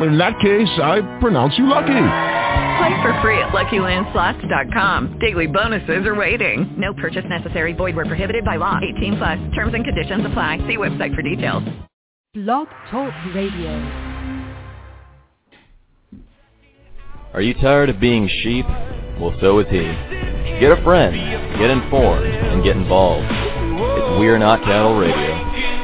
In that case, I pronounce you lucky. Play for free at LuckyLandSlots.com. Daily bonuses are waiting. No purchase necessary. Void where prohibited by law. 18 plus. Terms and conditions apply. See website for details. Blog Talk Radio. Are you tired of being sheep? Well, so is he. Get a friend, get informed, and get involved. It's We're Not Cattle Radio.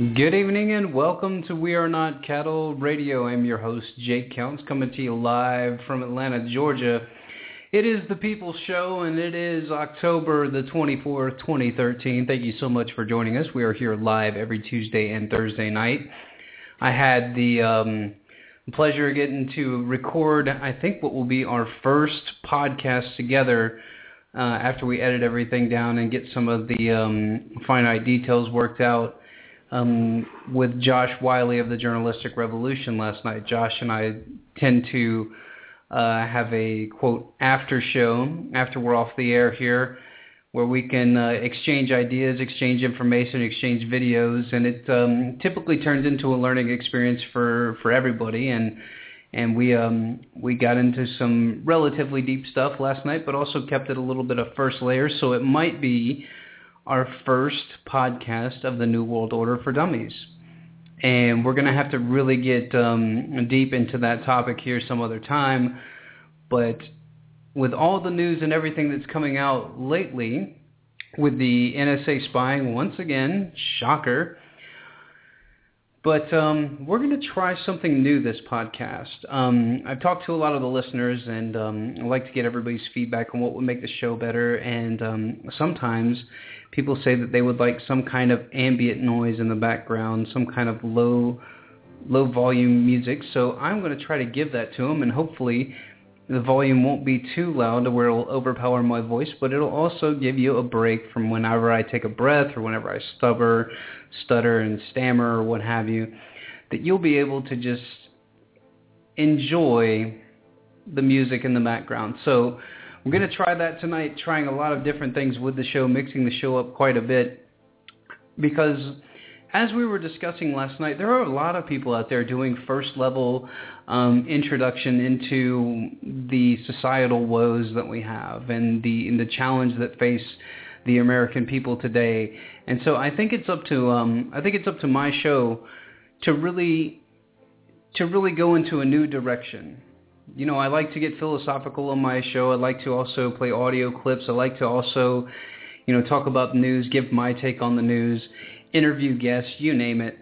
Good evening and welcome to We Are Not Cattle Radio. I'm your host, Jake Counts, coming to you live from Atlanta, Georgia. It is the People's Show and it is October the 24th, 2013. Thank you so much for joining us. We are here live every Tuesday and Thursday night. I had the um, pleasure of getting to record, I think, what will be our first podcast together uh, after we edit everything down and get some of the um, finite details worked out um, with Josh Wiley of the Journalistic Revolution last night. Josh and I tend to uh, have a quote after show after we're off the air here, where we can uh, exchange ideas, exchange information, exchange videos, and it um, typically turns into a learning experience for for everybody. And and we um, we got into some relatively deep stuff last night, but also kept it a little bit of first layer. So it might be our first podcast of the New World Order for Dummies. And we're going to have to really get um, deep into that topic here some other time. But with all the news and everything that's coming out lately, with the NSA spying once again, shocker. But um, we're going to try something new this podcast. Um, I've talked to a lot of the listeners, and um, I like to get everybody's feedback on what would make the show better. And um, sometimes people say that they would like some kind of ambient noise in the background, some kind of low low volume music. So I'm going to try to give that to them, and hopefully the volume won't be too loud to where it'll overpower my voice, but it'll also give you a break from whenever I take a breath or whenever I stubber, stutter and stammer or what have you, that you'll be able to just enjoy the music in the background. So we're going to try that tonight, trying a lot of different things with the show, mixing the show up quite a bit. Because as we were discussing last night, there are a lot of people out there doing first level um, introduction into the societal woes that we have and the, and the challenge that face the American people today. And so I think it's up to um, I think it's up to my show to really to really go into a new direction you know, I like to get philosophical on my show. I like to also play audio clips. I like to also, you know, talk about the news, give my take on the news, interview guests, you name it.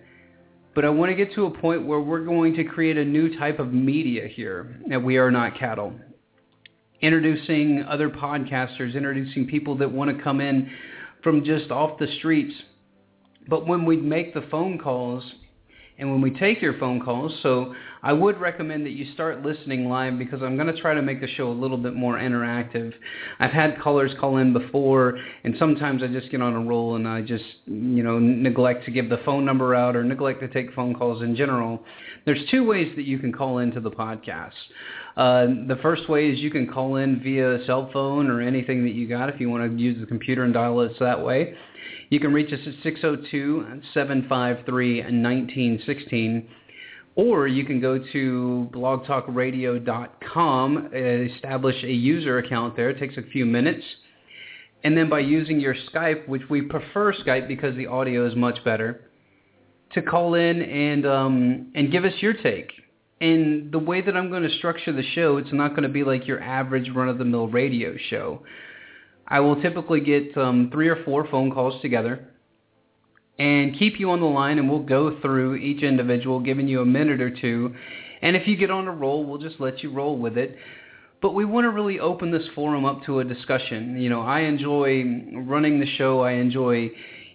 But I want to get to a point where we're going to create a new type of media here at We Are Not Cattle. Introducing other podcasters, introducing people that want to come in from just off the streets. But when we make the phone calls and when we take your phone calls, so I would recommend that you start listening live because I'm going to try to make the show a little bit more interactive. I've had callers call in before, and sometimes I just get on a roll and I just, you know, neglect to give the phone number out or neglect to take phone calls in general. There's two ways that you can call into the podcast. Uh, the first way is you can call in via cell phone or anything that you got if you want to use the computer and dial us that way. You can reach us at 602-753-1916 or you can go to blogtalkradio.com, establish a user account there. It takes a few minutes. And then by using your Skype, which we prefer Skype because the audio is much better, to call in and um, and give us your take. And the way that I'm going to structure the show, it's not going to be like your average run-of-the-mill radio show. I will typically get um, three or four phone calls together and keep you on the line and we'll go through each individual, giving you a minute or two. And if you get on a roll, we'll just let you roll with it. But we want to really open this forum up to a discussion. You know, I enjoy running the show. I enjoy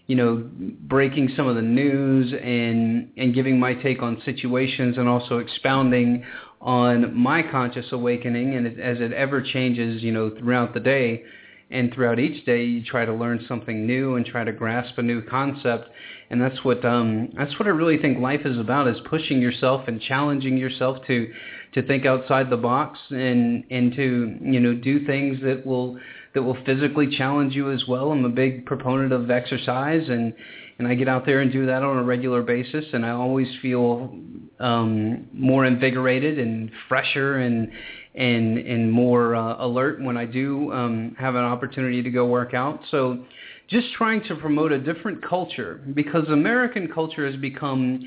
you know, breaking some of the news and and giving my take on situations and also expounding on my conscious awakening. And it, as it ever changes, you know, throughout the day and throughout each day you try to learn something new and try to grasp a new concept. And that's what um that's what I really think life is about is pushing yourself and challenging yourself to to think outside the box and and to you know do things that will that will physically challenge you as well. I'm a big proponent of exercise and and I get out there and do that on a regular basis and I always feel um more invigorated and fresher and and and more uh, alert when I do um have an opportunity to go work out. So just trying to promote a different culture because American culture has become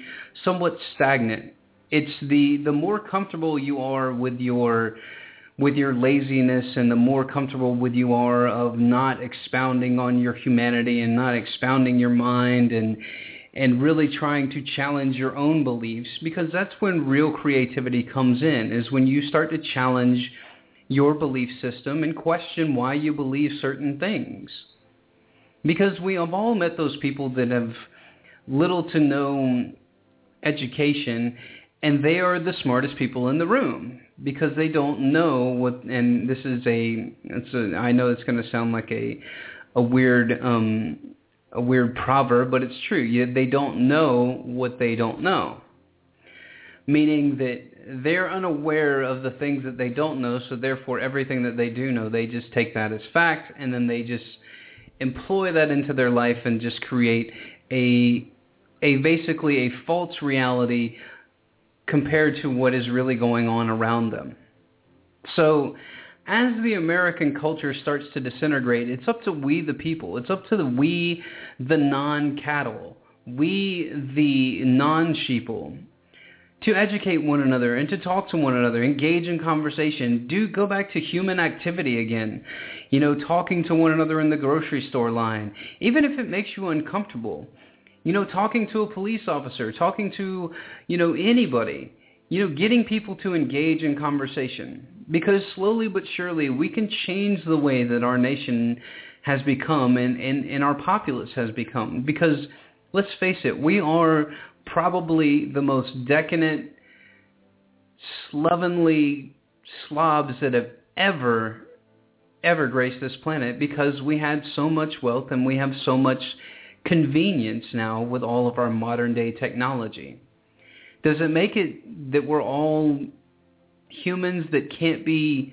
somewhat stagnant. It's the the more comfortable you are with your with your laziness and the more comfortable with you are of not expounding on your humanity and not expounding your mind and and really trying to challenge your own beliefs because that's when real creativity comes in is when you start to challenge your belief system and question why you believe certain things. Because we have all met those people that have little to no education and they are the smartest people in the room because they don't know what and this is a it's a I know it's going to sound like a a weird um a weird proverb but it's true. You, they don't know what they don't know. Meaning that they're unaware of the things that they don't know so therefore everything that they do know they just take that as fact and then they just employ that into their life and just create a a basically a false reality compared to what is really going on around them. So as the American culture starts to disintegrate, it's up to we the people. It's up to the we the non-cattle, we the non-sheeple to educate one another and to talk to one another, engage in conversation. Do go back to human activity again. You know, talking to one another in the grocery store line, even if it makes you uncomfortable. You know, talking to a police officer, talking to, you know, anybody. You know, getting people to engage in conversation. Because slowly but surely we can change the way that our nation has become and, and, and our populace has become. Because let's face it, we are probably the most decadent, slovenly slobs that have ever, ever graced this planet because we had so much wealth and we have so much convenience now with all of our modern day technology. Does it make it that we're all humans that can't be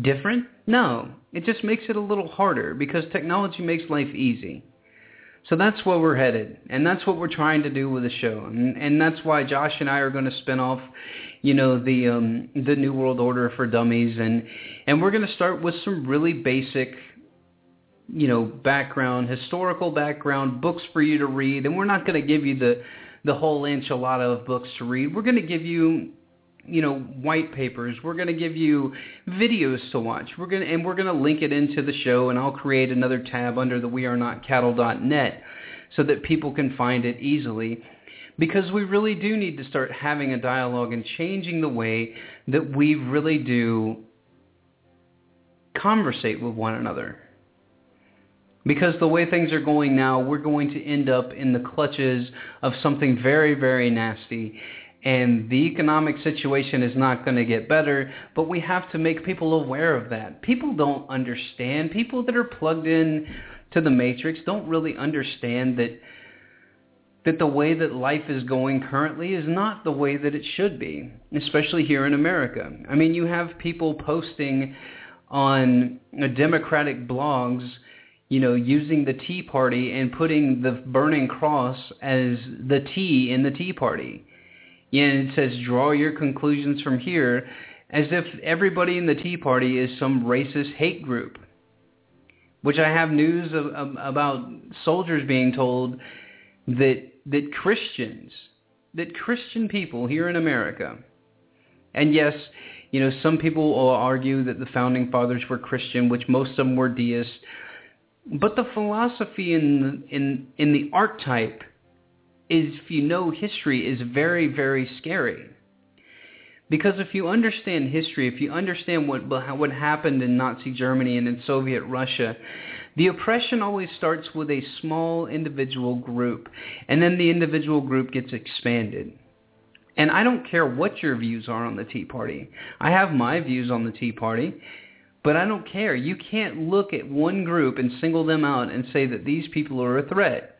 different? No. It just makes it a little harder because technology makes life easy. So that's where we're headed, and that's what we're trying to do with the show, and, and that's why Josh and I are going to spin off, you know, the um, the New World Order for Dummies, and and we're going to start with some really basic, you know, background, historical background, books for you to read, and we're not going to give you the the whole enchilada of books to read. We're going to give you you know white papers. We're going to give you videos to watch. We're going to and we're going to link it into the show and I'll create another tab under the we are not cattle.net so that people can find it easily. Because we really do need to start having a dialogue and changing the way that we really do conversate with one another because the way things are going now, we're going to end up in the clutches of something very, very nasty and the economic situation is not going to get better, but we have to make people aware of that. People don't understand. People that are plugged in to the matrix don't really understand that that the way that life is going currently is not the way that it should be, especially here in America. I mean, you have people posting on uh, Democratic blogs, you know, using the Tea Party and putting the burning cross as the T in the Tea Party and it says draw your conclusions from here as if everybody in the Tea Party is some racist hate group. Which I have news of, of, about soldiers being told that that Christians, that Christian people here in America, and yes, you know, some people will argue that the founding fathers were Christian, which most of them were deists, but the philosophy in in in the archetype is, if you know history, is very, very scary. Because if you understand history, if you understand what what happened in Nazi Germany and in Soviet Russia, The oppression always starts with a small individual group, and then the individual group gets expanded. And I don't care what your views are on the Tea Party. I have my views on the Tea Party, but I don't care. You can't look at one group and single them out and say that these people are a threat.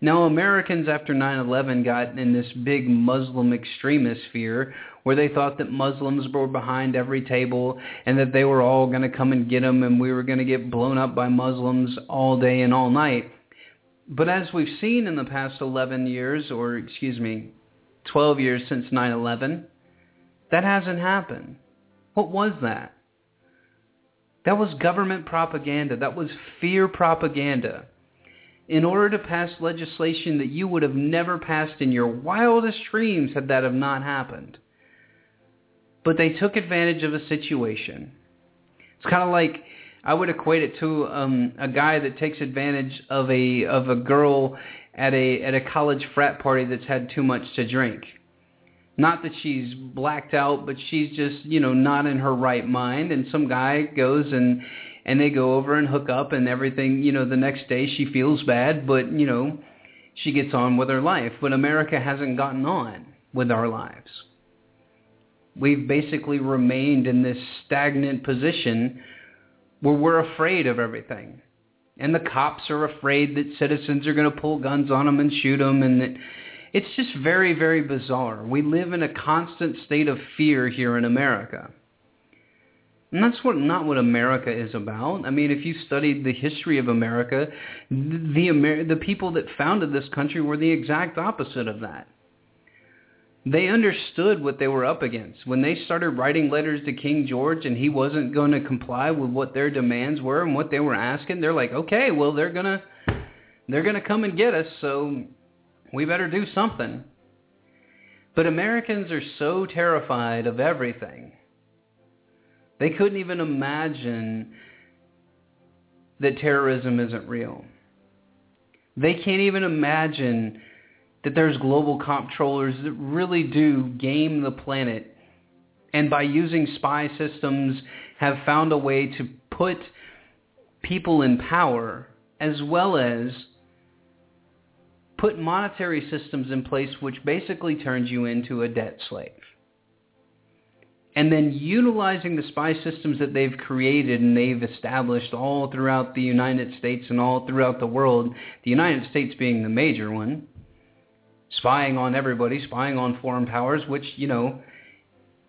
Now, Americans after 9-11 got in this big Muslim extremist fear where they thought that Muslims were behind every table and that they were all going to come and get them and we were going to get blown up by Muslims all day and all night. But as we've seen in the past 11 years, or excuse me, 12 years since 9-11, that hasn't happened. What was that? That was government propaganda. That was fear propaganda. In order to pass legislation that you would have never passed in your wildest dreams had that have not happened. But they took advantage of a situation. It's kind of like I would equate it to um, a guy that takes advantage of a of a girl at a at a college frat party that's had too much to drink. Not that she's blacked out, but she's just, you know, not in her right mind and some guy goes and and they go over and hook up and everything, you know, the next day she feels bad, but, you know, she gets on with her life. But America hasn't gotten on with our lives. We've basically remained in this stagnant position where we're afraid of everything and the cops are afraid that citizens are going to pull guns on them and shoot them and that it's just very very bizarre. We live in a constant state of fear here in america. And that's what not what america is about. I mean if you studied the history of america the Amer- the people that founded this country were the exact opposite of that. They understood what they were up against. When they started writing letters to King George and he wasn't going to comply with what their demands were and what they were asking, they're like, "Okay, well they're going to they're going to come and get us, so we better do something." But Americans are so terrified of everything. They couldn't even imagine that terrorism isn't real. They can't even imagine that there's global comptrollers that really do game the planet and by using spy systems have found a way to put people in power as well as put monetary systems in place which basically turns you into a debt slave. And then utilizing the spy systems that they've created and they've established all throughout the United States and all throughout the world, the United States being the major one, spying on everybody, spying on foreign powers, which, you know,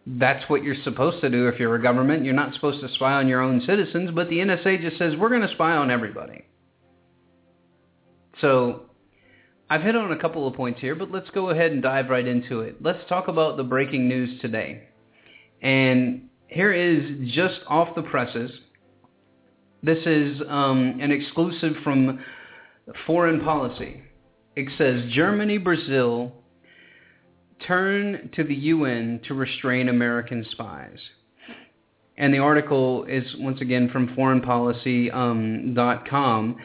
that's what you're supposed to do if you're a government. You're not supposed to spy on your own citizens, but the NSA just says, we're going to spy on everybody. So I've hit on a couple of points here, but let's go ahead and dive right into it. Let's talk about the breaking news today. And here is just off the presses. This is um, an exclusive from Foreign Policy it says Germany, Brazil turn to the UN to restrain American spies. And the article is once again from foreignpolicy.com. Um,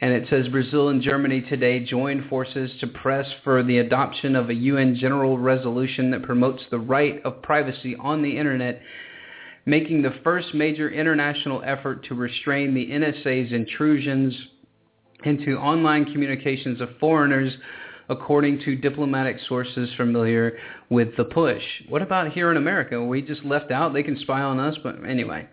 and it says Brazil and Germany today joined forces to press for the adoption of a UN general resolution that promotes the right of privacy on the internet, making the first major international effort to restrain the NSA's intrusions into online communications of foreigners according to diplomatic sources familiar with the push. What about here in America? We just left out. They can spy on us, but anyway.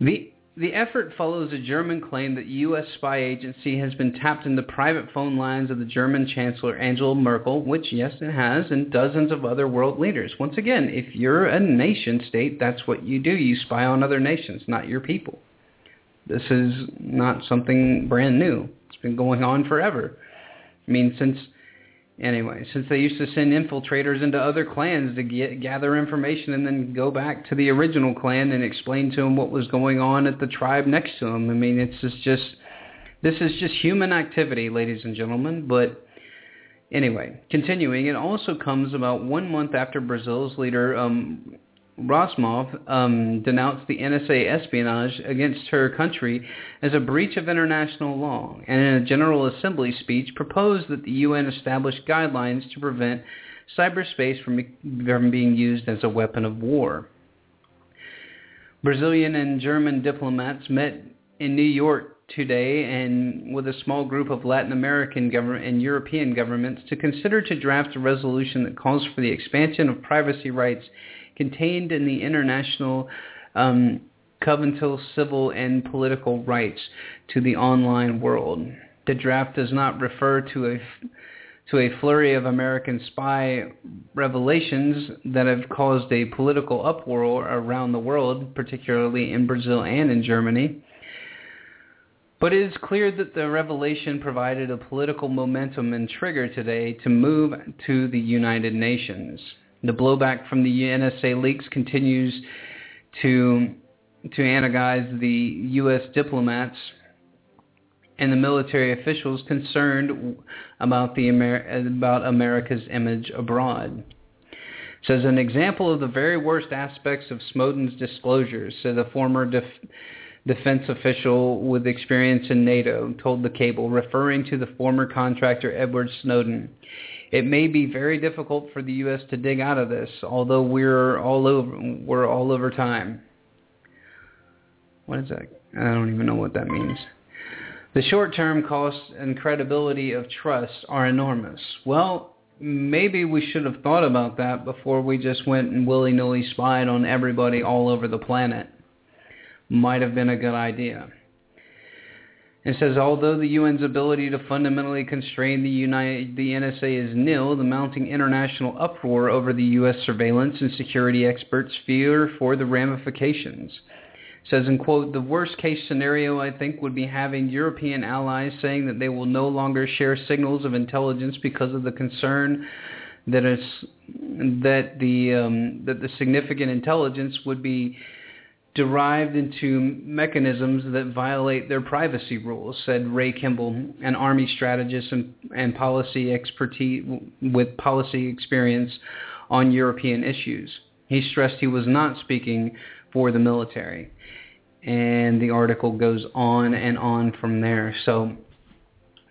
The the effort follows a German claim that U.S. spy agency has been tapped in the private phone lines of the German Chancellor Angela Merkel, which, yes, it has, and dozens of other world leaders. Once again, if you're a nation state, that's what you do. You spy on other nations, not your people. This is not something brand new. It's been going on forever. I mean, since anyway, since they used to send infiltrators into other clans to get, gather information and then go back to the original clan and explain to them what was going on at the tribe next to them. I mean, it's just, just this is just human activity, ladies and gentlemen. But anyway, continuing, it also comes about one month after Brazil's leader um, Rosmov um, denounced the NSA espionage against her country as a breach of international law, and in a General Assembly speech proposed that the UN establish guidelines to prevent cyberspace from, from being used as a weapon of war. Brazilian and German diplomats met in New York today and with a small group of Latin American government and European governments to consider to draft a resolution that calls for the expansion of privacy rights contained in the international um, Covenant on civil and political rights to the online world. The draft does not refer to a to a flurry of American spy revelations that have caused a political uproar around the world, particularly in Brazil and in Germany. But it is clear that the revelation provided a political momentum and trigger today to move to the United Nations. The blowback from the NSA leaks continues to to antagonize the U.S. diplomats and the military officials concerned about the Amer- about America's image abroad. So as an example of the very worst aspects of Snowden's disclosures, said a former def- defense official with experience in NATO told the cable, referring to the former contractor Edward Snowden. It may be very difficult for the U.S. to dig out of this, although we're all over we're all over time. What is that? I don't even know what that means. The short-term costs and credibility of trust are enormous. Well, maybe we should have thought about that before we just went and willy-nilly spied on everybody all over the planet. Might have been a good idea. It says, although the UN's ability to fundamentally constrain the, United, the NSA is nil, the mounting international uproar over the U.S. surveillance and security experts fear for the ramifications says in quote the worst case scenario i think would be having european allies saying that they will no longer share signals of intelligence because of the concern that it's that the um, that the significant intelligence would be derived into mechanisms that violate their privacy rules, said Ray Kimball, an Army strategist and, and policy expertise with policy experience on European issues. He stressed he was not speaking for the military and the article goes on and on from there. So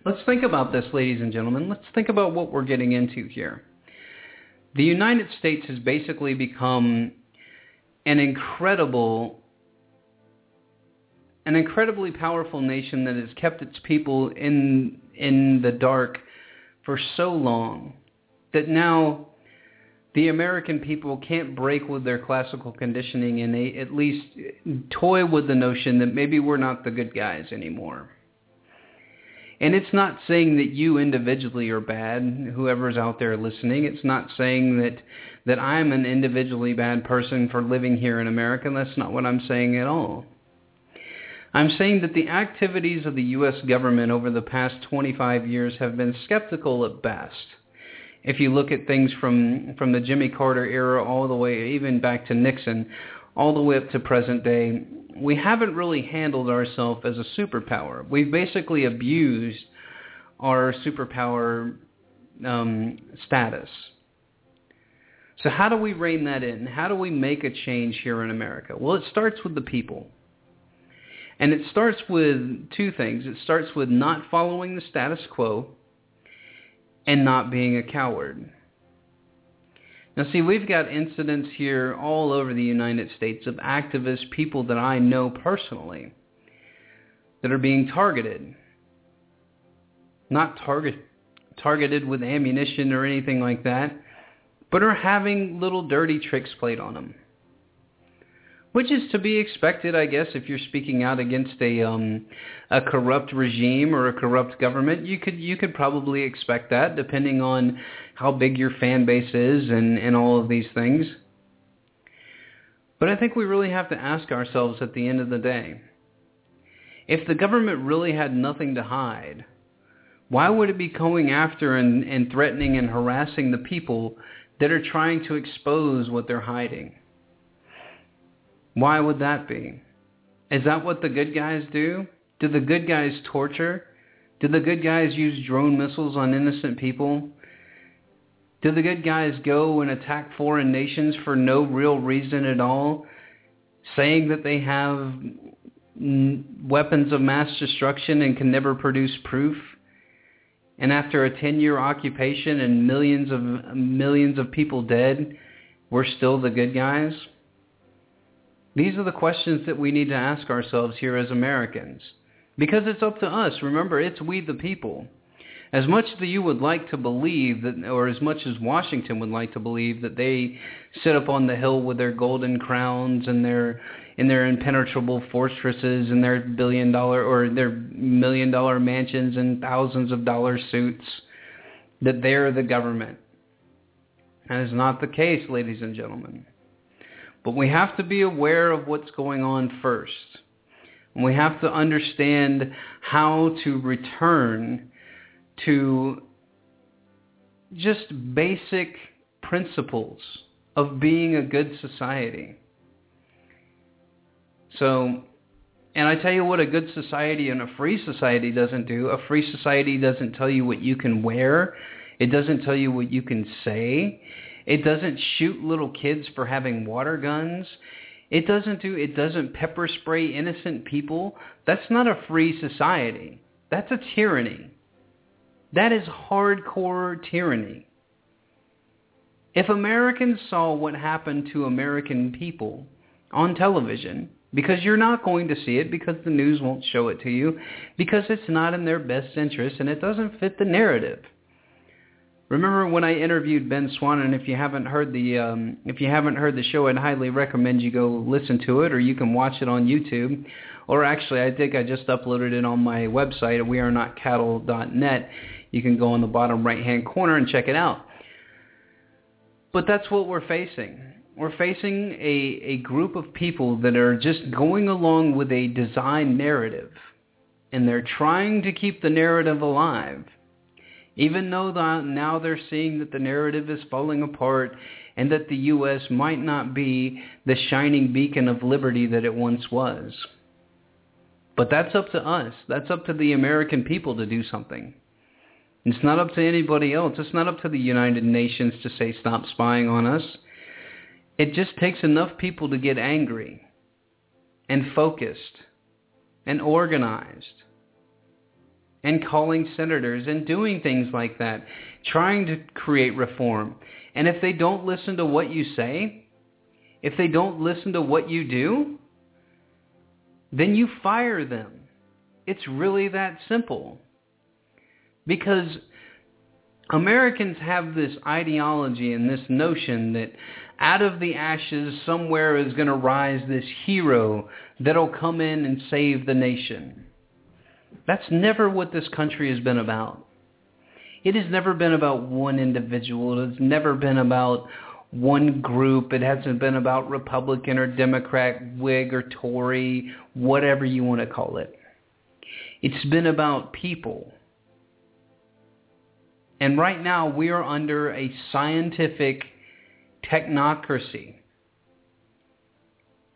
let's think about this, ladies and gentlemen. Let's think about what we're getting into here. The United States has basically become an incredible an incredibly powerful nation that has kept its people in in the dark for so long that now the American people can't break with their classical conditioning and they at least toy with the notion that maybe we're not the good guys anymore. And it's not saying that you individually are bad, whoever's out there listening. It's not saying that that I'm an individually bad person for living here in America. That's not what I'm saying at all. I'm saying that the activities of the U.S. government over the past 25 years have been skeptical at best if you look at things from from the Jimmy Carter era all the way even back to Nixon, all the way up to present day, we haven't really handled ourselves as a superpower. We've basically abused our superpower um, status. So how do we rein that in? How do we make a change here in America? Well, it starts with the people. And it starts with two things. It starts with not following the status quo and not being a coward. Now, see, we've got incidents here all over the United States of activists, people that I know personally, that are being targeted. Not target, targeted with ammunition or anything like that, but are having little dirty tricks played on them which is to be expected, I guess, if you're speaking out against a um, a corrupt regime or a corrupt government. You could you could probably expect that, depending on how big your fan base is and and all of these things. But I think we really have to ask ourselves at the end of the day, if the government really had nothing to hide, why would it be going after and, and threatening and harassing the people that are trying to expose what they're hiding? Why would that be? Is that what the good guys do? Do the good guys torture? Do the good guys use drone missiles on innocent people? Do the good guys go and attack foreign nations for no real reason at all, saying that they have weapons of mass destruction and can never produce proof? And after a 10-year occupation and millions of millions of people dead, we're still the good guys? These are the questions that we need to ask ourselves here as Americans. Because it's up to us. Remember, it's we the people. As much as you would like to believe that, or as much as Washington would like to believe that they sit up on the hill with their golden crowns and their in their impenetrable fortresses and their billion dollar or their million dollar mansions and thousands of dollar suits, that they're the government. That is not the case, ladies and gentlemen. But we have to be aware of what's going on first. And we have to understand how to return to just basic principles of being a good society. So, and I tell you what a good society and a free society doesn't do. A free society doesn't tell you what you can wear. It doesn't tell you what you can say. It doesn't shoot little kids for having water guns. It doesn't do it doesn't pepper spray innocent people. That's not a free society. That's a tyranny. That is hardcore tyranny. If Americans saw what happened to American people on television, because you're not going to see it because the news won't show it to you, because it's not in their best interest and it doesn't fit the narrative. Remember when I interviewed Ben Swann, and if you haven't heard the um, if you haven't heard the show, I'd highly recommend you go listen to it, or you can watch it on YouTube, or actually, I think I just uploaded it on my website at wearenotcattle.net. You can go in the bottom right-hand corner and check it out. But that's what we're facing. We're facing a, a group of people that are just going along with a design narrative, and they're trying to keep the narrative alive even though the, now they're seeing that the narrative is falling apart and that the U.S. might not be the shining beacon of liberty that it once was. But that's up to us. That's up to the American people to do something. It's not up to anybody else. It's not up to the United Nations to say stop spying on us. It just takes enough people to get angry and focused and organized and calling senators and doing things like that, trying to create reform. And if they don't listen to what you say, if they don't listen to what you do, then you fire them. It's really that simple. Because Americans have this ideology and this notion that out of the ashes somewhere is going to rise this hero that'll come in and save the nation. That's never what this country has been about. It has never been about one individual. It has never been about one group. It hasn't been about Republican or Democrat, Whig or Tory, whatever you want to call it. It's been about people. And right now we are under a scientific technocracy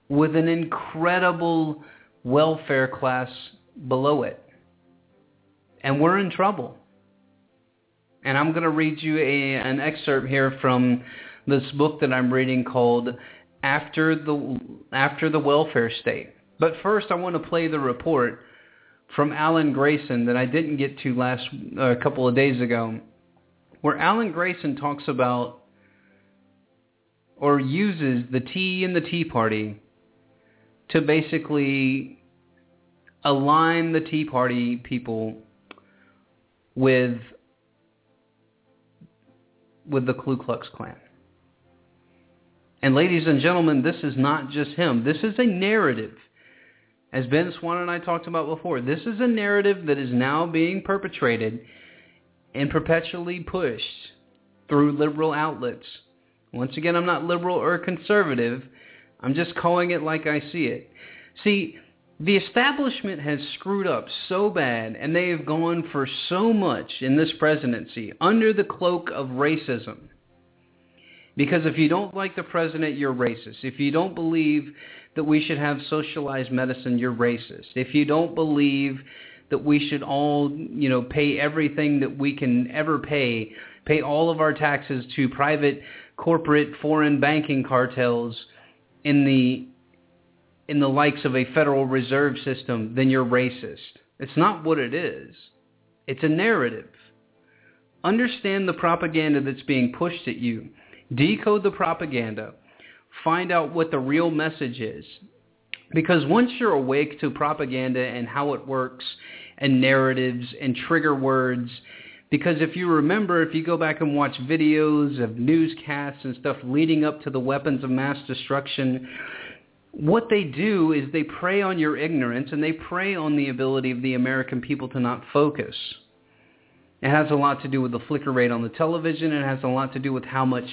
with an incredible welfare class below it and we're in trouble. And I'm going to read you a, an excerpt here from this book that I'm reading called After the After the Welfare State. But first, I want to play the report from Alan Grayson that I didn't get to last a couple of days ago, where Alan Grayson talks about or uses the Tea and the Tea Party to basically align the Tea Party people with with the Ku Klux Klan. And ladies and gentlemen, this is not just him. This is a narrative. As Ben Swann and I talked about before, this is a narrative that is now being perpetrated and perpetually pushed through liberal outlets. Once again, I'm not liberal or conservative. I'm just calling it like I see it. See, the establishment has screwed up so bad and they have gone for so much in this presidency under the cloak of racism. Because if you don't like the president, you're racist. If you don't believe that we should have socialized medicine, you're racist. If you don't believe that we should all, you know, pay everything that we can ever pay, pay all of our taxes to private corporate foreign banking cartels in the in the likes of a Federal Reserve System, then you're racist. It's not what it is. It's a narrative. Understand the propaganda that's being pushed at you. Decode the propaganda. Find out what the real message is. Because once you're awake to propaganda and how it works and narratives and trigger words, because if you remember, if you go back and watch videos of newscasts and stuff leading up to the weapons of mass destruction, what they do is they prey on your ignorance and they prey on the ability of the American people to not focus. It has a lot to do with the flicker rate on the television. It has a lot to do with how much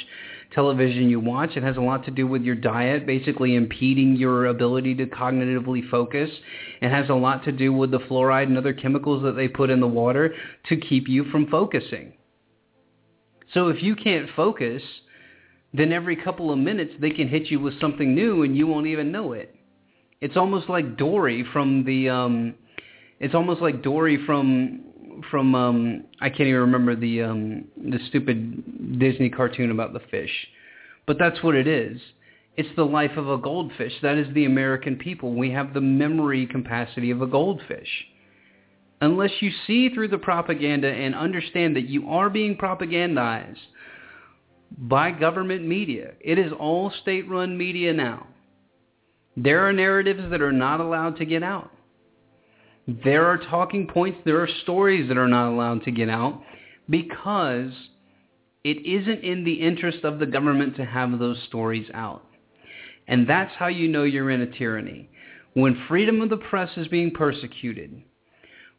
television you watch. It has a lot to do with your diet, basically impeding your ability to cognitively focus. It has a lot to do with the fluoride and other chemicals that they put in the water to keep you from focusing. So if you can't focus, then every couple of minutes they can hit you with something new and you won't even know it. It's almost like Dory from the um it's almost like Dory from from um I can't even remember the um the stupid Disney cartoon about the fish. But that's what it is. It's the life of a goldfish. That is the American people. We have the memory capacity of a goldfish. Unless you see through the propaganda and understand that you are being propagandized by government media. It is all state-run media now. There are narratives that are not allowed to get out. There are talking points, there are stories that are not allowed to get out because it isn't in the interest of the government to have those stories out. And that's how you know you're in a tyranny. When freedom of the press is being persecuted,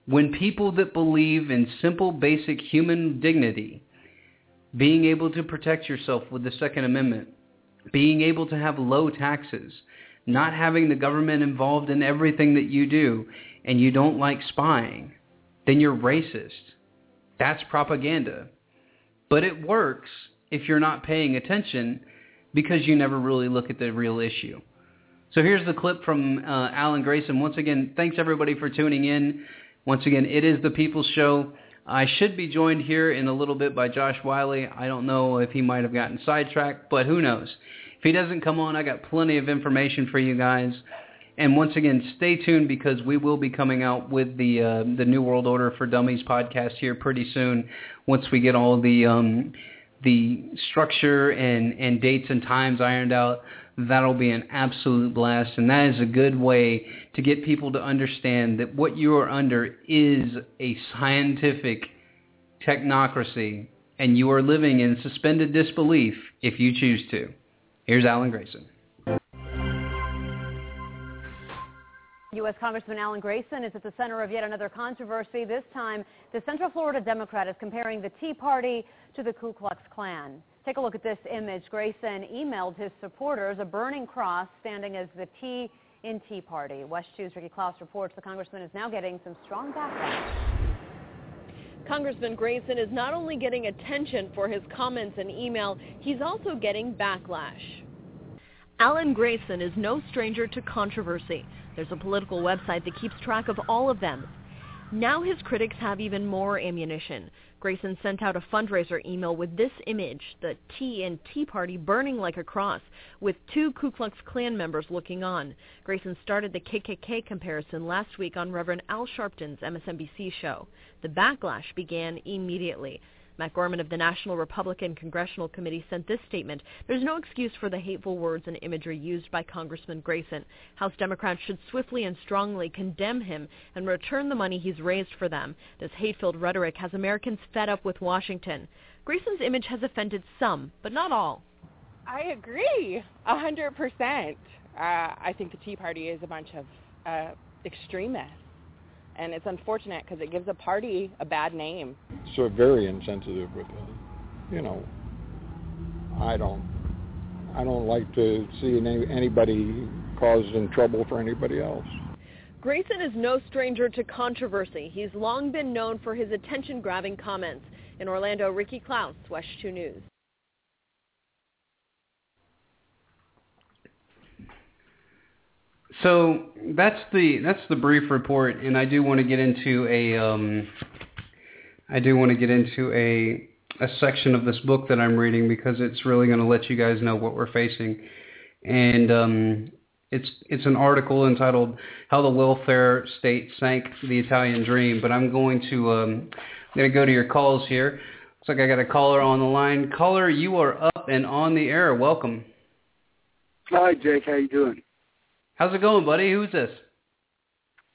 when people that believe in simple, basic human dignity being able to protect yourself with the Second Amendment, being able to have low taxes, not having the government involved in everything that you do, and you don't like spying, then you're racist. That's propaganda. But it works if you're not paying attention because you never really look at the real issue. So here's the clip from uh, Alan Grayson. Once again, thanks everybody for tuning in. Once again, it is the People's Show. I should be joined here in a little bit by Josh Wiley. I don't know if he might have gotten sidetracked, but who knows. If he doesn't come on, I got plenty of information for you guys. And once again, stay tuned because we will be coming out with the uh, the New World Order for Dummies podcast here pretty soon. Once we get all the um, the structure and and dates and times ironed out, that'll be an absolute blast. And that is a good way to get people to understand that what you are under is a scientific technocracy and you are living in suspended disbelief if you choose to. Here's Alan Grayson. U.S. Congressman Alan Grayson is at the center of yet another controversy. This time, the Central Florida Democrat is comparing the Tea Party to the Ku Klux Klan. Take a look at this image. Grayson emailed his supporters a burning cross standing as the T in Tea Party. WESH 2's Ricky Klaus reports the congressman is now getting some strong backlash. Congressman Grayson is not only getting attention for his comments and email, he's also getting backlash. Alan Grayson is no stranger to controversy. There's a political website that keeps track of all of them. Now his critics have even more ammunition. Grayson sent out a fundraiser email with this image, the T Tea Party burning like a cross, with two Ku Klux Klan members looking on. Grayson started the KKK comparison last week on Reverend Al Sharpton's MSNBC show. The backlash began immediately. Matt Gorman of the National Republican Congressional Committee sent this statement. There's no excuse for the hateful words and imagery used by Congressman Grayson. House Democrats should swiftly and strongly condemn him and return the money he's raised for them. This hate-filled rhetoric has Americans fed up with Washington. Grayson's image has offended some, but not all. I agree, a hundred percent. Uh, I think the Tea Party is a bunch of uh, extremists and it's unfortunate because it gives a party a bad name. So very insensitive with, uh, you know, I don't, I don't like to see any, anybody causing trouble for anybody else. Grayson is no stranger to controversy. He's long been known for his attention-grabbing comments. In Orlando, Ricky Klaus, WESH 2 News. So that's the that's the brief report, and I do want to get into a um, I do want to get into a a section of this book that I'm reading because it's really going to let you guys know what we're facing, and um, it's it's an article entitled "How the Welfare State Sank the Italian Dream." But I'm going to um, I'm going to go to your calls here. Looks like I got a caller on the line. Caller, you are up and on the air. Welcome. Hi, Jake. How you doing? How's it going, buddy? Who's this?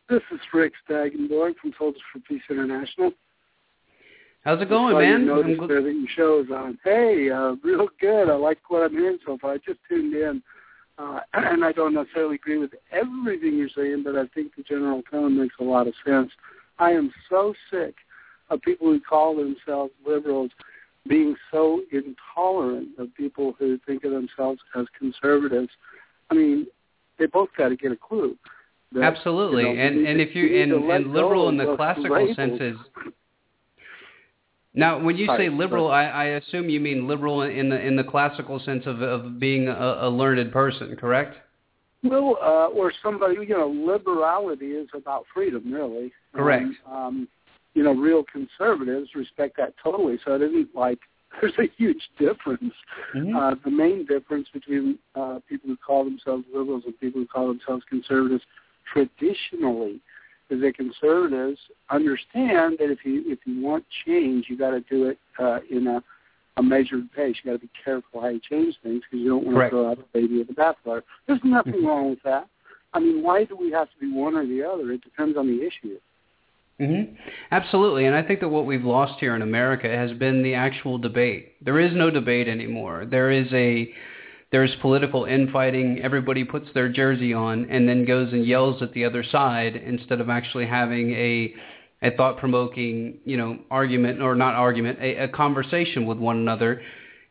This is Rick Staggenborg from Soldiers for Peace International. How's it going, man? I'm there that your show is on. Hey, uh, real good. I like what I'm hearing so far. I just tuned in, uh, and I don't necessarily agree with everything you're saying, but I think the general tone makes a lot of sense. I am so sick of people who call themselves liberals being so intolerant of people who think of themselves as conservatives. I mean, they both got to get a clue. that, Absolutely, you know, and and if you and, and liberal in the classical labels. sense is now when you say liberal, I, I assume you mean liberal in the in the classical sense of of being a, a learned person, correct? Well, uh, or somebody, you know, liberality is about freedom, really. Correct. And, um, you know, real conservatives respect that totally. So it isn't like there's a huge difference. Mm-hmm. Uh, the main difference between uh, people who call themselves liberals and people who call themselves conservatives traditionally is that conservatives understand that if you if you want change, you got to do it uh, in a a measured pace. You got to be careful how you change things because you don't want Correct. to throw out the baby with the bathwater. There's nothing wrong with that. I mean, why do we have to be one or the other? It depends on the issue. Hmm Absolutely, and I think that what we've lost here in America has been the actual debate. There is no debate anymore. There is a there's political infighting. Everybody puts their jersey on and then goes and yells at the other side instead of actually having a a thought-provoking, you know, argument or not argument, a, a conversation with one another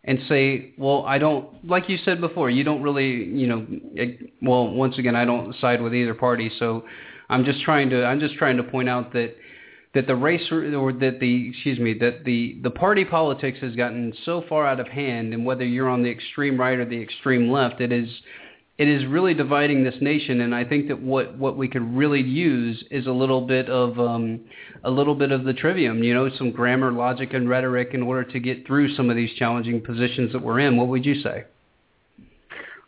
and say, well, I don't, like you said before, you don't really, you know, eh, well, once again, I don't side with either party, so I'm just trying to, I'm just trying to point out that that the race or that the excuse me that the the party politics has gotten so far out of hand and whether you're on the extreme right or the extreme left it is it is really dividing this nation. And I think that what what we could really use is a little bit of um a little bit of the trivium you know some grammar logic and rhetoric in order to get through some of these challenging positions that we're in. What would you say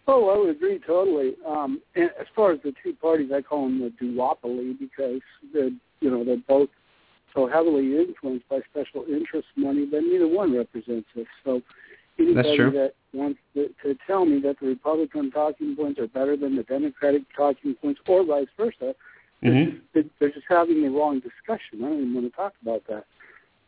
Oh, I would agree totally. Um, and as far as the two parties, I call them the duopoly because they're, you know, they're both so heavily influenced by special interest money that neither one represents us. So anybody that wants to, to tell me that the Republican talking points are better than the Democratic talking points, or vice versa, mm-hmm. they're, they're just having the wrong discussion. I don't even want to talk about that.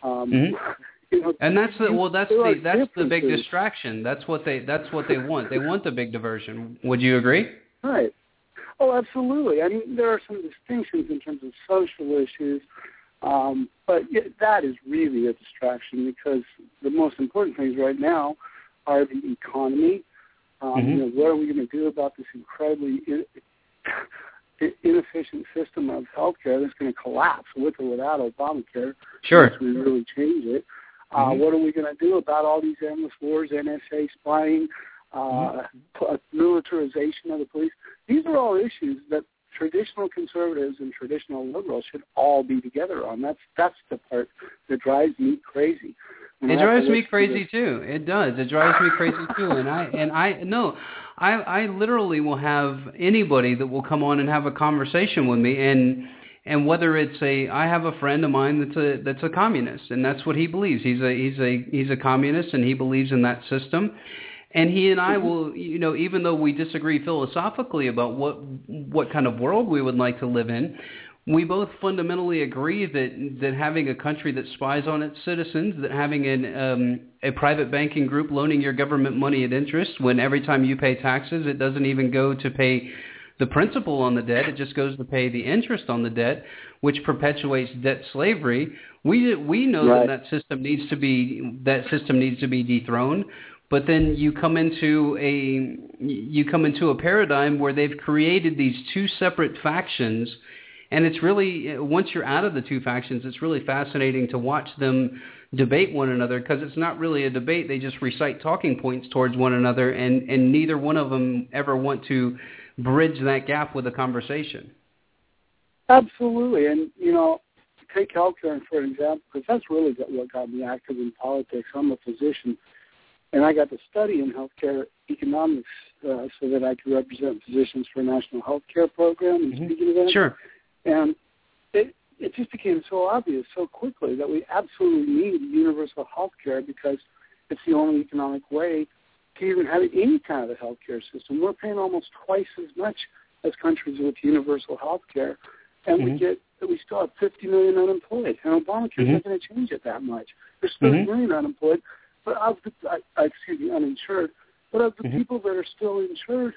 Um, Mhm. you know, And that's the well that's the that's the big distraction. That's what they that's what they want. They want the big diversion. Would you agree? Right. Oh, absolutely. I mean, there are some distinctions in terms of social issues, um, but that is really a distraction because the most important things right now are the economy. Um, Mhm. You know, what are we going to do about this incredibly in, inefficient system of healthcare that's going to collapse with or without Obamacare? Sure. Unless we really change it. Uh, Mhm. what are we going to do about all these endless wars, NSA spying, uh, p- militarization of the police? These are all issues that traditional conservatives and traditional liberals should all be together on. That's that's the part that drives me crazy. When It I have to drives me listen to crazy too. It does. It drives me crazy too. And I and I no, I I literally will have anybody that will come on and have a conversation with me and and whether it's a I have a friend of mine that's a that's a communist and that's what he believes. He's a he's a he's a communist and he believes in that system. And he and I will, you know, even though we disagree philosophically about what what kind of world we would like to live in, we both fundamentally agree that that having a country that spies on its citizens, that having an um, a private banking group loaning your government money at interest, when every time you pay taxes, it doesn't even go to pay the principal on the debt; it just goes to pay the interest on the debt, which perpetuates debt slavery. We we know Right. that that system needs to be that system needs to be dethroned. But then you come into a you come into a paradigm where they've created these two separate factions, and it's really once you're out of the two factions, it's really fascinating to watch them debate one another because it's not really a debate. They just recite talking points towards one another, and and neither one of them ever want to bridge that gap with a conversation. Absolutely, and you know, take healthcare for an example, because that's really what got me active in politics. I'm a physician, and I got to study in healthcare economics uh, so that I could represent physicians for a national healthcare program and speaking events. Sure. And it it just became so obvious so quickly that we absolutely need universal health care because it's the only economic way to even have any kind of a health care system. We're paying almost twice as much as countries with universal health care, and Mm-hmm. we get we still have 50 million unemployed, and Obamacare Mhm. not going to change it that much. There's 30 Mhm. million unemployed, but of the I, excuse me, uninsured, but of the Mhm. people that are still insured,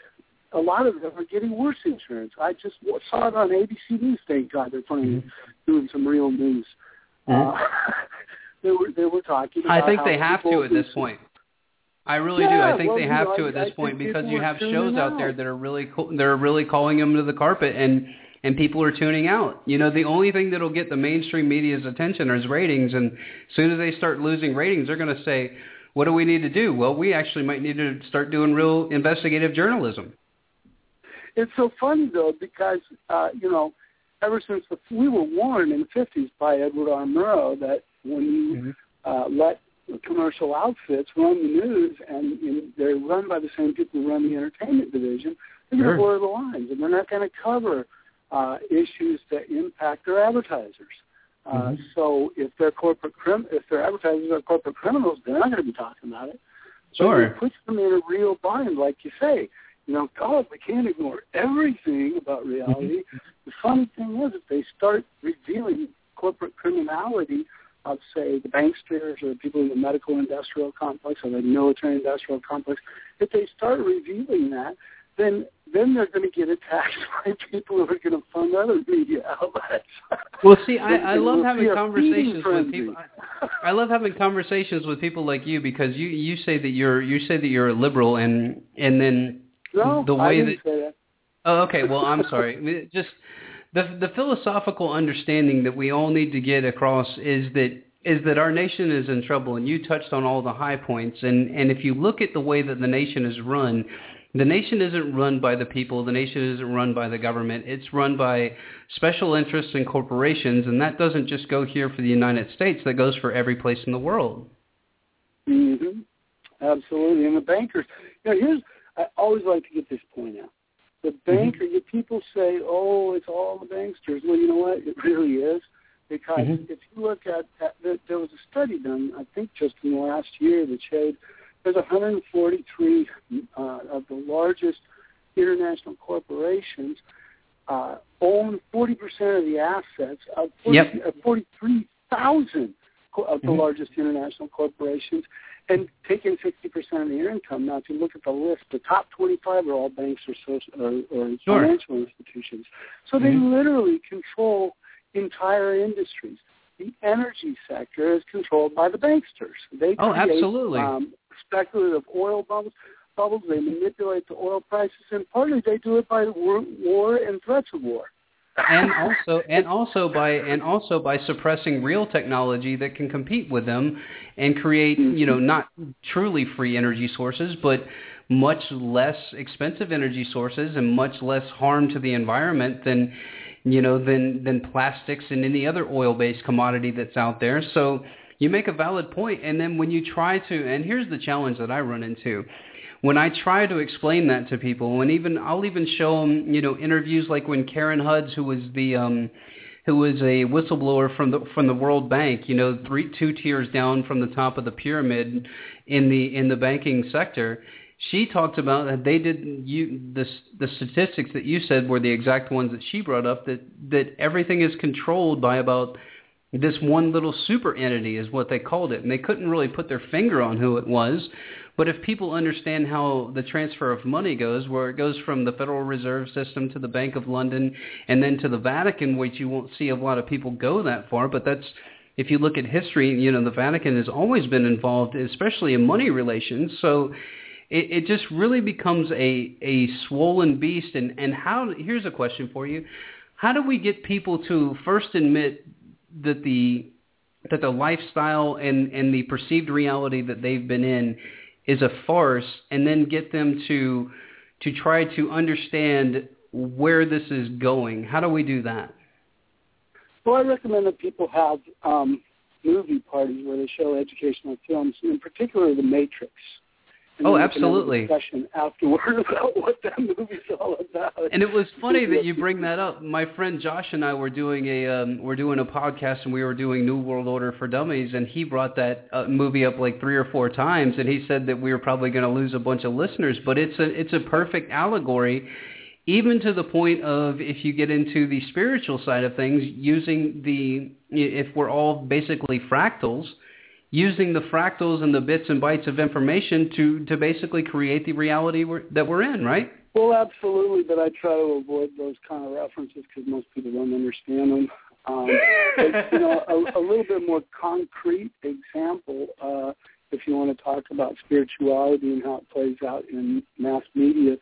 a lot of them are getting worse insurance. I just saw it on ABC News. Thank God they're finally doing some real news. Uh, they were they were talking. About Mm-hmm. I think they have to at this point. I really do. I think well, they you have know, to I- at this I point because you have shows out there that are really co- they're really calling them to the carpet and and people are tuning out. You know, the only thing that'll get the mainstream media's attention is ratings and as soon as they start losing ratings, they're going to say, "What do we need to do?" Well, we actually might need to start doing real investigative journalism. It's so funny though because uh, you know, ever since the, we were warned in the '50s by Edward R. Murrow that when you Mm-hmm. uh, let commercial outfits run the news and, and they're run by the same people who run the entertainment division, they're Sure. going to blur the lines and they're not going to cover uh, issues that impact their advertisers. Uh, Mhm. So if their corporate crim- if their advertisers are corporate criminals, they're not going to be talking about it. So Sure. it puts them in a real bind, like you say. You know, God, we can't ignore everything about reality. The funny thing is, if they start revealing corporate criminality of, say, the banksters or the people in the medical industrial complex or the military industrial complex, if they start revealing that, then then they're going to get attacked by people who are going to fund other media outlets. Well, see, I, I love having conversations with people. I love having conversations with people like you because you you say that you're you say that you're a liberal and and then No, the I way didn't that say that. oh okay well I'm sorry I just the the philosophical understanding that we all need to get across is that is that our nation is in trouble and you touched on all the high points and and if you look at the way that the nation is run the nation isn't run by the people. The nation isn't run by the government. It's run by special interests and corporations, and that doesn't just go here for the United States. That goes for every place in the world. hmm Absolutely. And the bankers, you know, here's, I always like to get this point out. The banker, you people say, oh, it's all the banksters. Well, you know what? It really is. Because Mhm. if you look at, at the, there was a study done, I think just in the last year, that showed there's 143 uh, of the largest international corporations uh, own 40% of the assets of 40, Yep. uh, 43,000 of the Mhm. largest international corporations and taking 60% of their income. Now, if you look at the list, the top 25 are all banks or, social, or, or Sure. financial institutions. So they Mhm. literally control entire industries. The energy sector is controlled by the banksters. They Oh, create, absolutely. Um, speculative oil bubbles. Bubbles. They manipulate the oil prices, and partly they do it by war, war and threats of war. And also and also by and also by suppressing real technology that can compete with them and create you know not truly free energy sources but much less expensive energy sources and much less harm to the environment than you know than than plastics and any other oil based commodity that's out there. So you make a valid point and then when you try to and here's the challenge that I run into when I try to explain that to people, when even I'll even show them, you know, interviews like when Karen Hudes, who was the um, who was a whistleblower from the from the World Bank, you know, three two tiers down from the top of the pyramid in the in the banking sector. She talked about that they did you the the statistics that you said were the exact ones that she brought up that that everything is controlled by about this one little super entity is what they called it and they couldn't really put their finger on who it was but if people understand how the transfer of money goes, where it goes from the Federal Reserve System to the Bank of London and then to the Vatican, which you won't see a lot of people go that far, but that's if you look at history, you know, the Vatican has always been involved, especially in money relations. So it, it just really becomes a, a swollen beast. And, and how, here's a question for you. How do we get people to first admit that the, that the lifestyle and, and the perceived reality that they've been in is a farce and then get them to to try to understand where this is going. How do we do that? Well, I recommend that people have um, movie parties where they show educational films, and in particular The Matrix. And Oh, then we can have a absolutely. discussion afterward about what that movie's all about. And it was funny that you bring that up. My friend Josh and I were doing a um, we're doing a podcast and we were doing New World Order for Dummies, and he brought that uh, movie up like three or four times, and he said that we were probably going to lose a bunch of listeners, but it's a it's a perfect allegory. even to the point of if you get into the spiritual side of things, using the if we're all basically fractals, using the fractals and the bits and bytes of information to to basically create the reality we're, that we're in, right? Well, absolutely, but I try to avoid those kind of references because most people don't understand them. Um, but, you know, a, a little bit more concrete example, uh, if you want to talk about spirituality and how it plays out in mass media,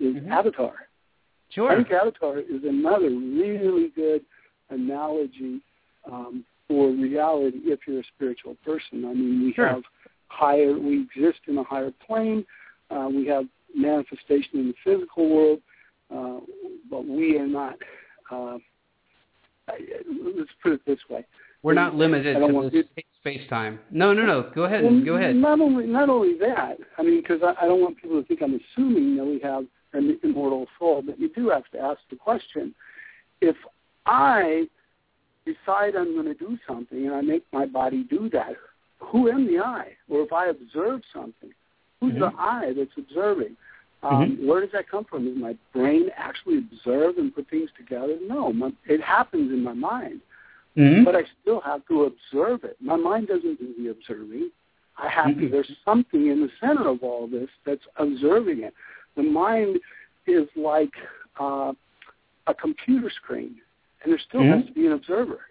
is Mm-hmm. Avatar. Sure. I think Avatar is another really good analogy um, for reality if you're a spiritual person. I mean, we Sure. have higher, we exist in a higher plane. Uh, we have manifestation in the physical world, uh, but we are not. Uh, let's put it this way: We're not limited to want space time. No, no, no. Go ahead. well, Go ahead. Not only not only that, I mean, because I, I don't want people to think I'm assuming that we have an immortal soul, but you do have to ask the question: if I decide I'm going to do something and I make my body do that, who am the I? Or if I observe something, who's the I that's observing? Um, Where does that come from? Does my brain actually observe and put things together? No, my, it happens in my mind Mhm. but I still have to observe it. My mind doesn't do the observing. I have to. There's something in the center of all this that's observing it. The mind is like uh, a computer screen, and there still has Mhm. to be an observer.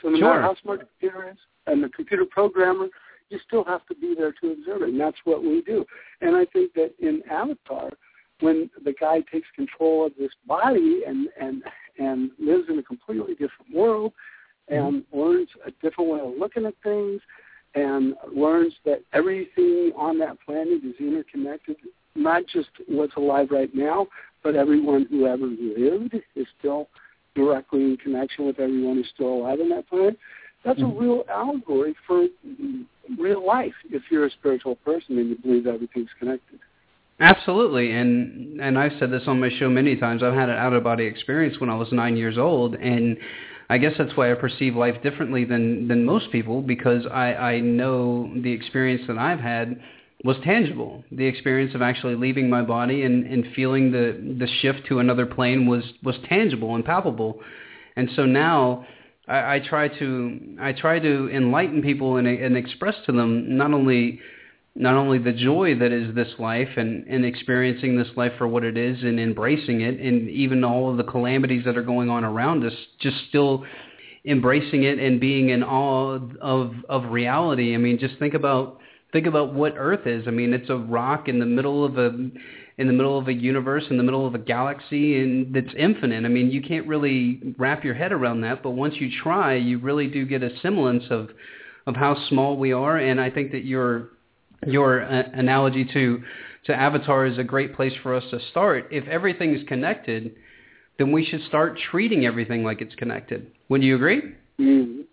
So no Sure. matter how smart the computer is, and the computer programmer, you still have to be there to observe it, and that's what we do. And I think that in Avatar, when the guy takes control of this body and and and lives in a completely different world and learns a different way of looking at things and learns that everything on that planet is interconnected, not just what's alive right now, but everyone who ever lived is still directly in connection with everyone who's still alive on that planet. That's a mm-hmm. real allegory for real life if you're a spiritual person and you believe everything's connected. Absolutely, and and I've said this on my show many times. I've had an out of body experience when I was nine years old, and I guess that's why I perceive life differently than than most people because I I know the experience that I've had was tangible. The experience of actually leaving my body and and feeling the the shift to another plane was was tangible and palpable, and so now. I, I try to I try to enlighten people and, and express to them not only not only the joy that is this life and, and experiencing this life for what it is and embracing it and even all of the calamities that are going on around us, just still embracing it and being in awe of of reality. I mean, just think about think about what Earth is. I mean, it's a rock in the middle of a in the middle of a universe, in the middle of a galaxy, and that's infinite. I mean, you can't really wrap your head around that, but once you try, you really do get a semblance of of how small we are. And I think that your your uh, analogy to to Avatar is a great place for us to start. If everything is connected, then we should start treating everything like it's connected. Would you agree? Mm.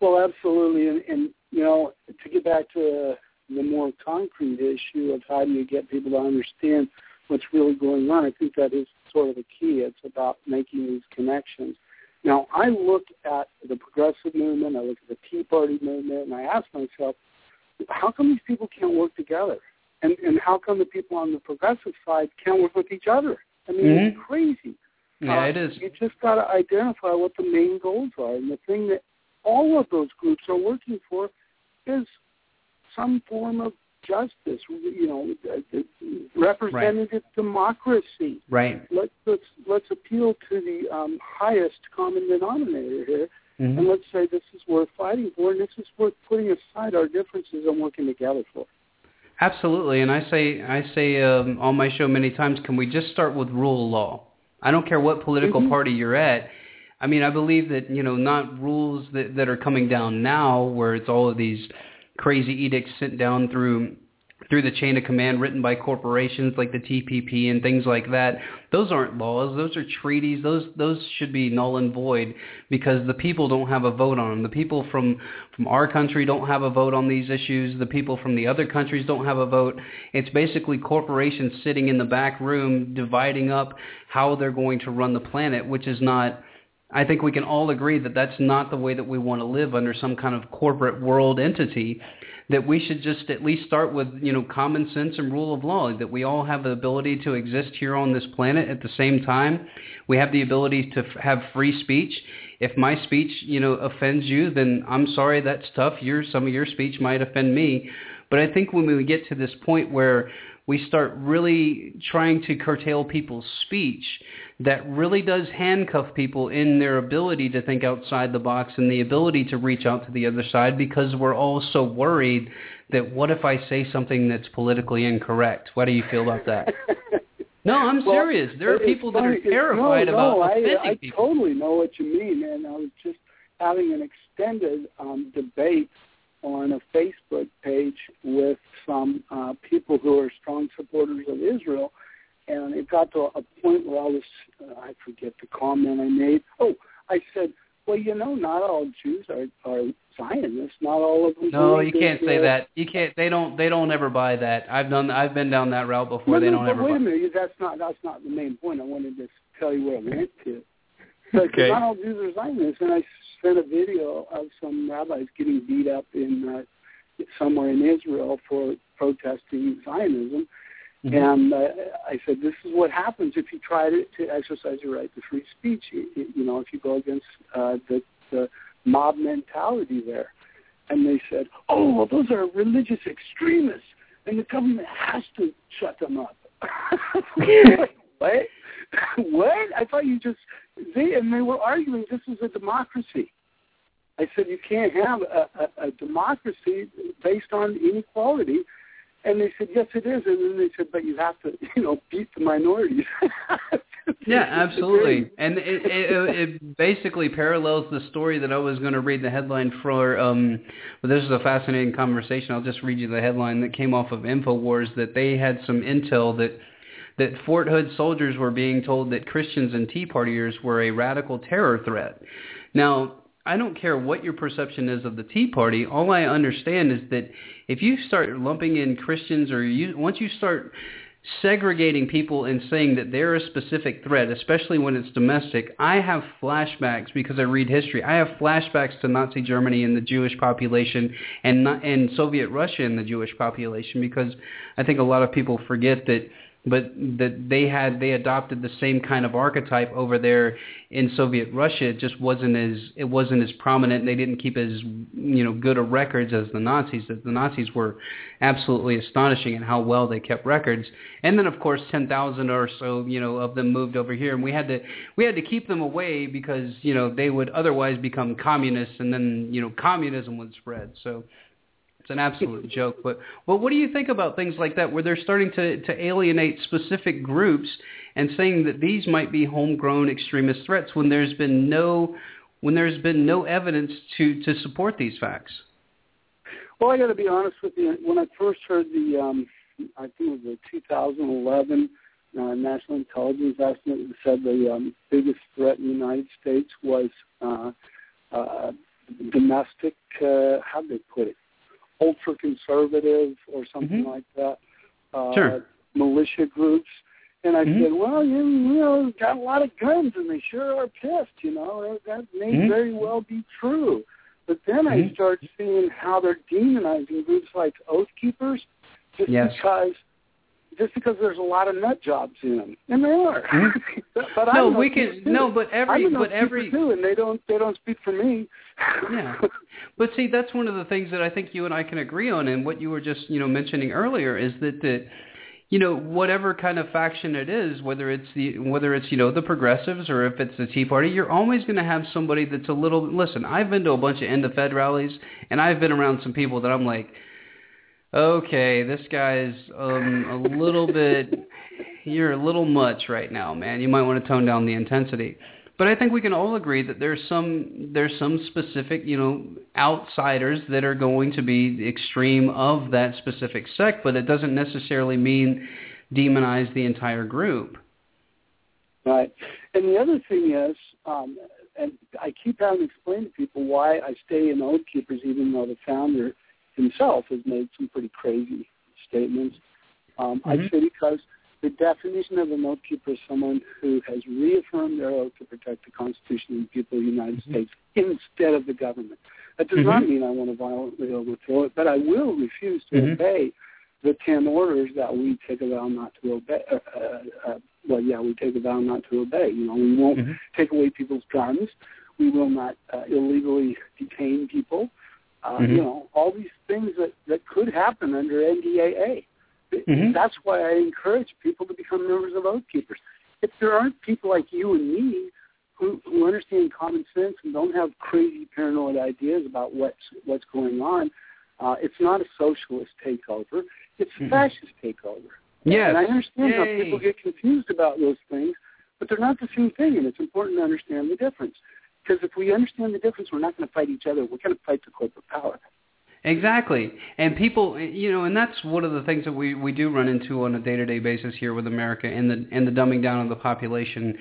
Well, absolutely, and, and you know, to get back to the more concrete issue of how do you get people to understand what's really going on, I think that is sort of the key. It's about making these connections. Now, I look at the progressive movement, I look at the Tea Party movement, and I ask myself, how come these people can't work together? And and how come the people on the progressive side can't work with each other? I mean, it's crazy. Yeah, Uh, it is. You just got to identify what the main goals are, and the thing that all of those groups are working for is some form of justice. You know, uh, uh, representative democracy. Right. Let's let's let's appeal to the um, highest common denominator here, Mhm. and let's say this is worth fighting for, and this is worth putting aside our differences and working together for. Absolutely, and I say I say um, on my show many times, can we just start with rule of law? I don't care what political Mhm. party you're at. I mean, I believe that you know not rules that that are coming down now, where it's all of these crazy edicts sent down through through the chain of command written by corporations like the TPP and things like that. Those aren't laws. Those are treaties. Those those should be null and void because the people don't have a vote on them. The people from from our country don't have a vote on these issues. The people from the other countries don't have a vote. It's basically corporations sitting in the back room dividing up how they're going to run the planet, which is not I think we can all agree that that's not the way that we want to live under some kind of corporate world entity. that we should just at least start with you know common sense and rule of law that we all have the ability to exist here on this planet. At the same time we have the ability to f- have free speech. If my speech you know offends you then i'm sorry that's tough. Your some of your speech might offend me. But i think when we get to this point where we start really trying to curtail people's speech that really does handcuff people in their ability to think outside the box and the ability to reach out to the other side because we're all so worried that what if I say something that's politically incorrect? What do you feel about that? no, I'm well, serious. There are people that are terrified no, about no, offending I, I people. totally know what you mean, and I was just having an extended um, debate on a Facebook page with some uh, people who are strong supporters of Israel, and it got to a point where I was, uh, I forget the comment I made. Oh, I said, well, you know, not all Jews are, are Zionists. Not all of them. No, you can't say that. You can't. They don't. They don't ever buy that. I've done. I've been down that route before. No, they no, don't ever. wait buy. a minute. That's not that's not the main point. I wanted to tell you where I went to. Because Okay. not all Jews are Zionists, and I sent a video of some rabbis getting beat up in uh, somewhere in Israel for protesting Zionism. Mhm. And uh, I said, this is what happens if you try to, to exercise your right to free speech. You, you know, if you go against uh, the, the mob mentality there. And they said, oh, well, those are religious extremists, and the government has to shut them up. what? what? I thought you just they and they were arguing this is a democracy. I said you can't have a, a, a democracy based on inequality. And they said, yes, it is. And then they said, but you have to, you know, beat the minorities. Yeah, absolutely. And it, it, it basically parallels the story that I was going to read the headline for. Um, but this is a fascinating conversation. I'll just read you the headline that came off of Infowars that they had some intel that that Fort Hood soldiers were being told that Christians and Tea Partiers were a radical terror threat. Now, I don't care what your perception is of the Tea Party. All I understand is that if you start lumping in Christians or you once you start segregating people and saying that they're a specific threat, especially when it's domestic, I have flashbacks because I read history. I have flashbacks to Nazi Germany and the Jewish population and and Soviet Russia and the Jewish population because I think a lot of people forget that but that they had they adopted the same kind of archetype over there in Soviet Russia. It just wasn't as it wasn't as prominent. And they didn't keep as you know good of records as the Nazis. The Nazis were absolutely astonishing in how well they kept records. And then of course ten thousand or so you know of them moved over here, and we had to we had to keep them away because you know they would otherwise become communists, and then you know communism would spread. So it's an absolute joke. But but what do you think about things like that, where they're starting to to alienate specific groups and saying that these might be homegrown extremist threats when there's been no when there's been no evidence to to support these facts? Well, I got to be honest with you. When I first heard the, um, I think it was the 2011 uh, National Intelligence Estimate that said the um, biggest threat in the United States was uh, uh, domestic. Uh, how they put it? Ultra conservative or something Mm-hmm. like that. Uh, Sure. Militia groups. And I Mhm. said, well, you, you know, got a lot of guns and they sure are pissed, you know. That may Mhm. very well be true. But then I Mhm. start seeing how they're demonizing groups like Oath Keepers just Yes. because just because there's a lot of nut jobs in them, and there are. Mhm. but, but No, I'm we can- too. no, but every- I'm an but Oath every- too, and they don't they don't speak for me. Yeah. But see, that's one of the things that I think you and I can agree on, and what you were just, you know, mentioning earlier is that the, you know, whatever kind of faction it is, whether it's the whether it's you know the progressives or if it's the Tea Party, you're always going to have somebody that's a little. Listen, I've been to a bunch of end of Fed rallies, and I've been around some people that I'm like, okay, this guy's um a little bit. You're a little much right now, man. You might want to tone down the intensity. But I think we can all agree that there's some there's some specific, you know, outsiders that are going to be the extreme of that specific sect, but it doesn't necessarily mean demonize the entire group. Right. And the other thing is, um, and I keep having to explain to people why I stay in Oath Keepers, even though the founder himself has made some pretty crazy statements. Um, I Mhm. say because the definition of an oath keeper is someone who has reaffirmed their oath to protect the Constitution and the people of the United mm-hmm. States instead of the government. That does mm-hmm. not mean I want to violently overthrow it, but I will refuse to mm-hmm. obey the ten orders that we take a vow not to obey. Uh, uh, uh, well, yeah, we take a vow not to obey. You know, we won't mm-hmm. take away people's guns. We will not uh, illegally detain people. Uh, mm-hmm. You know, all these things that that could happen under NDAA. Mm-hmm. That's why I encourage people to become members of Oath Keepers. If there aren't people like you and me who, who understand common sense and don't have crazy paranoid ideas about what's what's going on, uh, it's not a socialist takeover. It's a mm-hmm. fascist takeover. Yes. And I understand Yay. how people get confused about those things, but they're not the same thing, and it's important to understand the difference. Because if we understand the difference, we're not going to fight each other. We're going to fight the corporate power. Exactly. And people, you know, and that's one of the things that we, we do run into on a day-to-day basis here with America and the and the dumbing down of the population.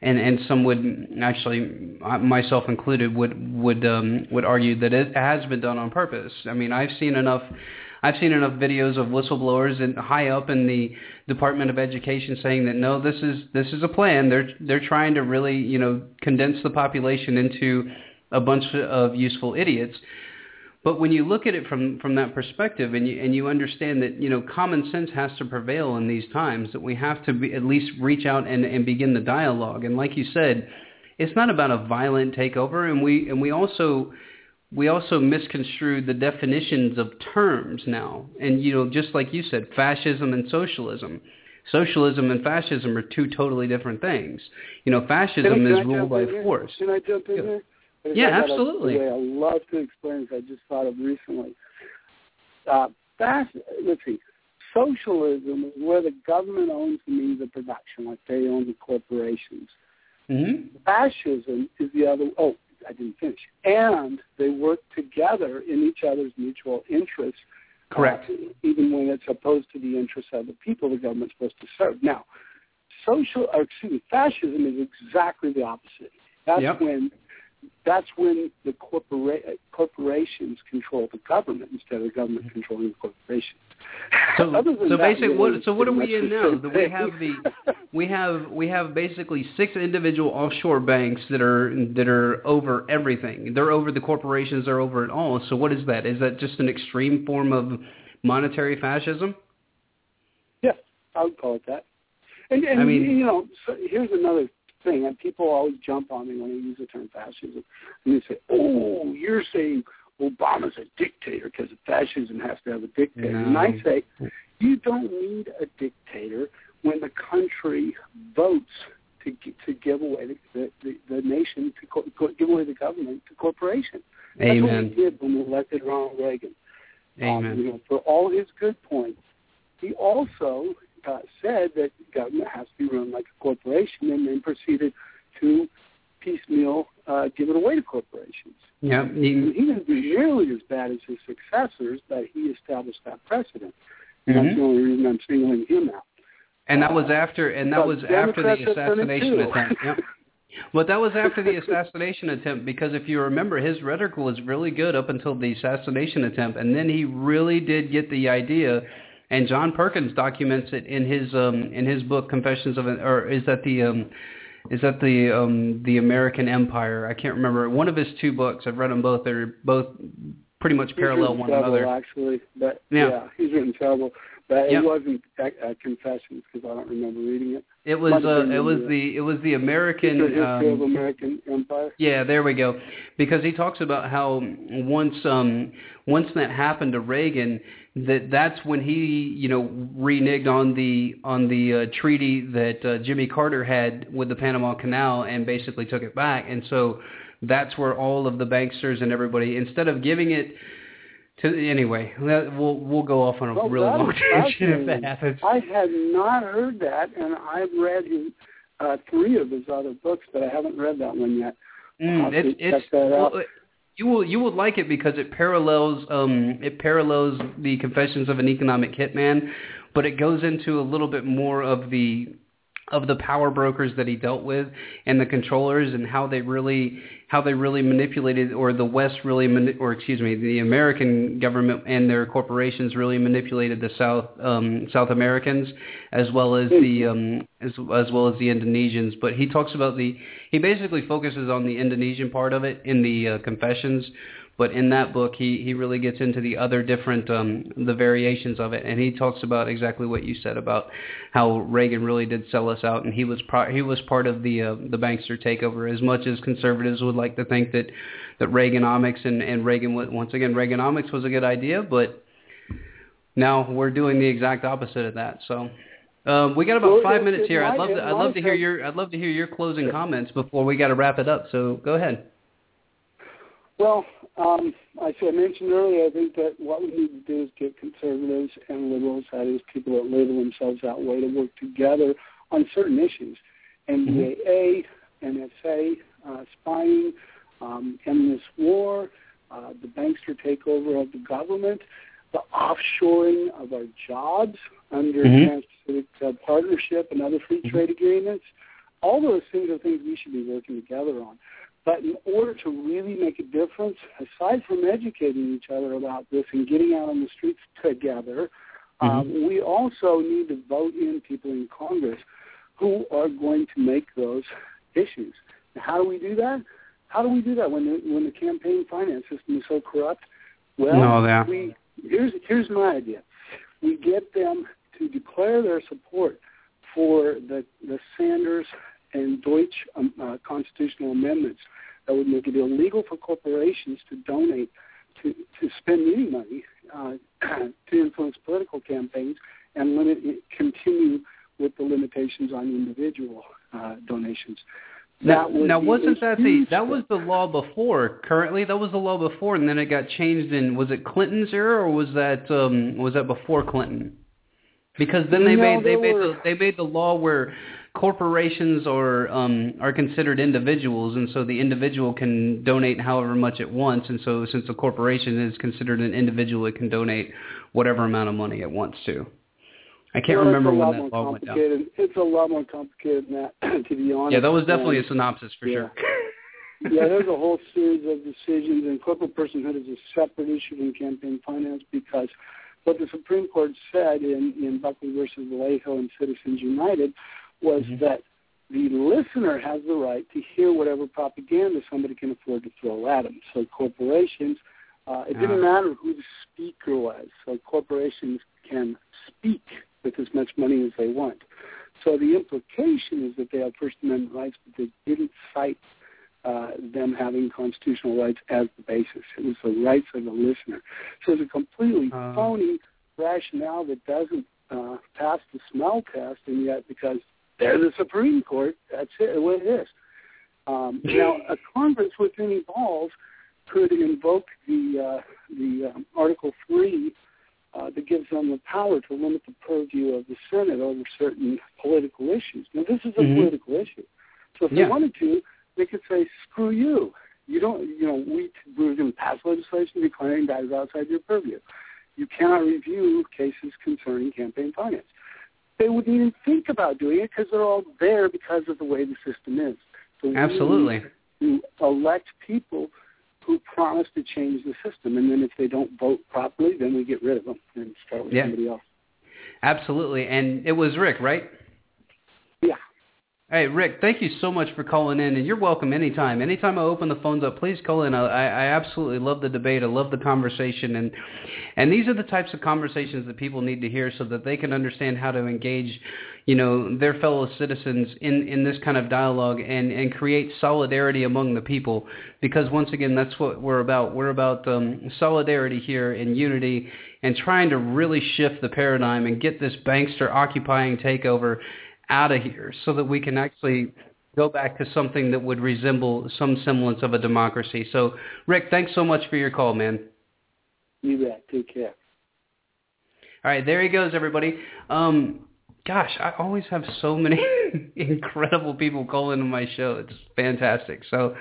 And and some would actually myself included would would um would argue that it has been done on purpose. I mean, I've seen enough I've seen enough videos of whistleblowers and high up in the Department of Education saying that no, this is this is a plan. They're they're trying to really you know condense the population into a bunch of useful idiots. But when you look at it from from that perspective, and you and you understand that you know common sense has to prevail in these times, that we have to be, at least reach out and, and begin the dialogue. And like you said, it's not about a violent takeover, and we and we also we also misconstrued the definitions of terms now. And, you know, just like you said, fascism and socialism. Socialism and fascism are two totally different things. You know, fascism I, is ruled by force. Can I jump in yeah. there? Yeah, absolutely. I love to explain this. I just thought of recently. Uh, let's see. Socialism is where the government owns the means of production, like they own the corporations. Mm-hmm. Fascism is the other. Oh, I didn't finish. And they work together in each other's mutual interests. Correct. Uh, even when it's opposed to the interests of the people the government's supposed to serve. Now, social, or excuse me, fascism is exactly the opposite. That's yep. when that's when the corpora- corporations control the government instead of the government mm-hmm. controlling the corporations. So, so that, basically, what so what are we in now? That we have the we have we have basically six individual offshore banks that are that are over everything. They're over the corporations. They're over it all. So what is that? Is that just an extreme form of monetary fascism? Yeah, I would call it that. And, and I mean, you know, so here's another thing, and people always jump on me when I use the term fascism, and they say, "Oh, you're saying Obama's a dictator because fascism has to have a dictator." No. And I say, you don't need a dictator when the country votes to to give away the the, the, the nation to co- give away the government to corporations. Amen. That's what we did when we elected Ronald Reagan. Amen. Um, you know, for all his good points, he also uh, said that government has to be run like a corporation, and then proceeded to piecemeal uh, give it away to corporations. Yeah, he, he didn't do nearly as bad as his successors, but he established that precedent. Mm-hmm. That's the only reason I'm singling him out. And that was after, and that was after the assassination attempt. Yep. But that was after the assassination attempt because if you remember, his rhetoric was really good up until the assassination attempt, and then he really did get the idea. And John Perkins documents it in his um, in his book Confessions of an, or is that the um, is that the um, the American Empire? I can't remember. One of his two books. I've read them both. They're both pretty much parallel one several, another. Actually, but Yeah. yeah, he's written several. But Yep. it wasn't uh, uh, Confessions because I don't remember reading it. It was uh, it was the, it was the American History of um, American Empire. Yeah, there we go. Because he talks about how once um once that happened to Reagan, that that's when he you know reneged on the on the uh, treaty that uh, Jimmy Carter had with the Panama Canal and basically took it back. And so that's where all of the banksters and everybody instead of giving it to anyway, that- we'll we'll go off on a Well, really long tangent if that happens. I had not heard that, and I've read his, uh, three of his other books, but I haven't read that one yet. Mm, it's it's well, you will you will like it because it parallels um it parallels the Confessions of an Economic Hitman, but it goes into a little bit more of the of the power brokers that he dealt with and the controllers and how they really how they really manipulated or the west really mani- or excuse me the american government and their corporations really manipulated the south um south americans as well as the um as as well as the indonesians. But he talks about the he basically focuses on the indonesian part of it in the uh, confessions but in that book he he really gets into the other different um the variations of it and he talks about exactly what you said about how Reagan really did sell us out and he was pro- he was part of the uh, the bankster takeover as much as conservatives would like to think that that Reaganomics and and Reagan once again Reaganomics was a good idea but now we're doing the exact opposite of that so um, we got about five minutes here. I'd love to. I'd love to hear your. I'd love to hear your closing comments before we got to wrap it up. So go ahead. Well, um, as I mentioned earlier, I think that what we need to do is get conservatives and liberals, that is, people that label themselves that way, to work together on certain issues. NDAA, NSA, uh, spying, um, endless war, uh, the bankster takeover of the government, the offshoring of our jobs under Mhm. Trans-Pacific uh, Partnership and other free trade agreements. All those things are things we should be working together on. But in order to really make a difference, aside from educating each other about this and getting out on the streets together, um, we also need to vote in people in Congress who are going to make those issues. Now, how do we do that? How do we do that when the, when the campaign finance system is so corrupt? Well, No, we here's here's my idea. We get them to declare their support for the the Sanders and Deutch um, uh, constitutional amendments that would make it illegal for corporations to donate to to spend any money uh, to influence political campaigns and limit continue with the limitations on individual uh, donations. Now, now wasn't that the that was the law before? Currently, that was the law before, and then it got changed in was it Clinton's era or was that um was that before Clinton? Because then they No, made they made the, they made the law where corporations are um are considered individuals, and so the individual can donate however much it wants, and so since the corporation is considered an individual, it can donate whatever amount of money it wants to. I can't Well, remember a when that law went down. It's a lot more complicated than that, to be honest. Yeah, that was definitely a synopsis for yeah. sure. yeah, there's a whole series of decisions, and corporate personhood is a separate issue in campaign finance because what the Supreme Court said in, in Buckley versus Valeo and Citizens United was Mm-hmm. that the listener has the right to hear whatever propaganda somebody can afford to throw at them. So corporations, uh, it didn't Ah. matter who the speaker was. So corporations can speak with as much money as they want. So the implication is that they have First Amendment rights, but they didn't cite uh, them having constitutional rights as the basis. It was the rights of the listener. So it's a completely Uh. phony rationale that doesn't uh, pass the smell test, and yet because they're the Supreme Court, that's it, what it is. Um, now, a Congress with any balls could invoke the uh, the um, Article Three uh, that gives them the power to limit the purview of the Senate over certain political issues. Now, this is a Mhm. political issue, so if Yeah. they wanted to, they could say, "Screw you." You don't, you know, we we're going to pass legislation declaring that is outside your purview. You cannot review cases concerning campaign finance. They wouldn't even think about doing it because they're all there because of the way the system is. So we Absolutely. to elect people who promise to change the system, and then if they don't vote properly, then we get rid of them and start with Yeah. somebody else. Absolutely. And it was Rick, right? Hey, Rick, thank you so much for calling in, and you're welcome anytime. Anytime I open the phones up, please call in. I, I absolutely love the debate. I love the conversation, and and these are the types of conversations that people need to hear so that they can understand how to engage, you know, their fellow citizens in in this kind of dialogue and and create solidarity among the people. Because once again, that's what we're about. We're about um, solidarity here and unity, and trying to really shift the paradigm and get this bankster occupying takeover out of here so that we can actually go back to something that would resemble some semblance of a democracy. So, Rick, thanks so much for your call, man. You bet. Take care. All right, there he goes, everybody. Um, gosh, I always have so many incredible people calling into my show. It's fantastic. So,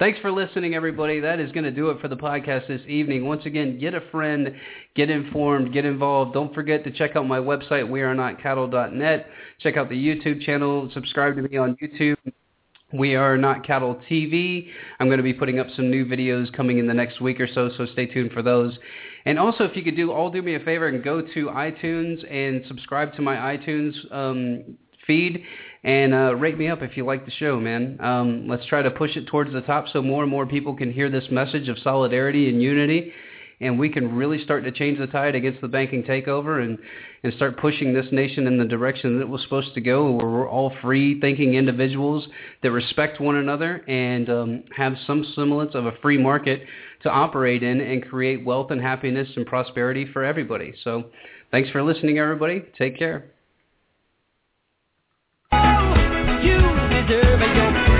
thanks for listening, everybody. That is going to do it for the podcast this evening. Once again, get a friend, get informed, get involved. Don't forget to check out my website, wearenotcattle.net. Check out the YouTube channel. Subscribe to me on YouTube. We are not cattle TV. I'm going to be putting up some new videos coming in the next week or so, so stay tuned for those. And also, if you could do all do me a favor and go to iTunes and subscribe to my iTunes um, feed and uh, rate me up if you like the show, man. Um, let's try to push it towards the top so more and more people can hear this message of solidarity and unity and we can really start to change the tide against the banking takeover and, and start pushing this nation in the direction that it was supposed to go, where we're all free-thinking individuals that respect one another and um, have some semblance of a free market to operate in and create wealth and happiness and prosperity for everybody. So thanks for listening, everybody. Take care. Deserve